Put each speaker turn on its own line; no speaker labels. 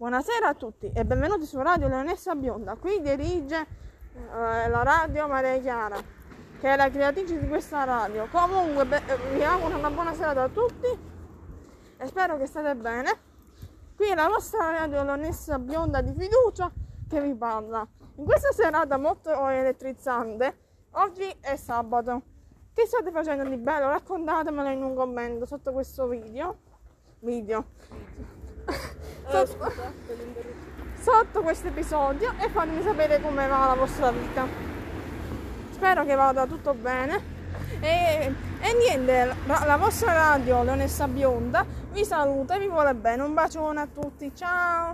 Buonasera a tutti e benvenuti su Radio Leonessa Bionda. Qui dirige eh, la radio Maria Chiara, che è la creatrice di questa radio. Comunque be- eh, vi auguro una buona serata a tutti e spero che state bene. Qui è la vostra radio Leonessa Bionda di fiducia che vi parla. In questa serata molto elettrizzante, oggi è sabato. Che state facendo di bello? Raccontatemelo in un commento sotto questo video. Video. Sotto, sotto questo episodio e fatemi sapere come va la vostra vita. Spero che vada tutto bene. E, e niente, la, la vostra radio Leonessa Bionda vi saluta e vi vuole bene. Un bacione a tutti, ciao!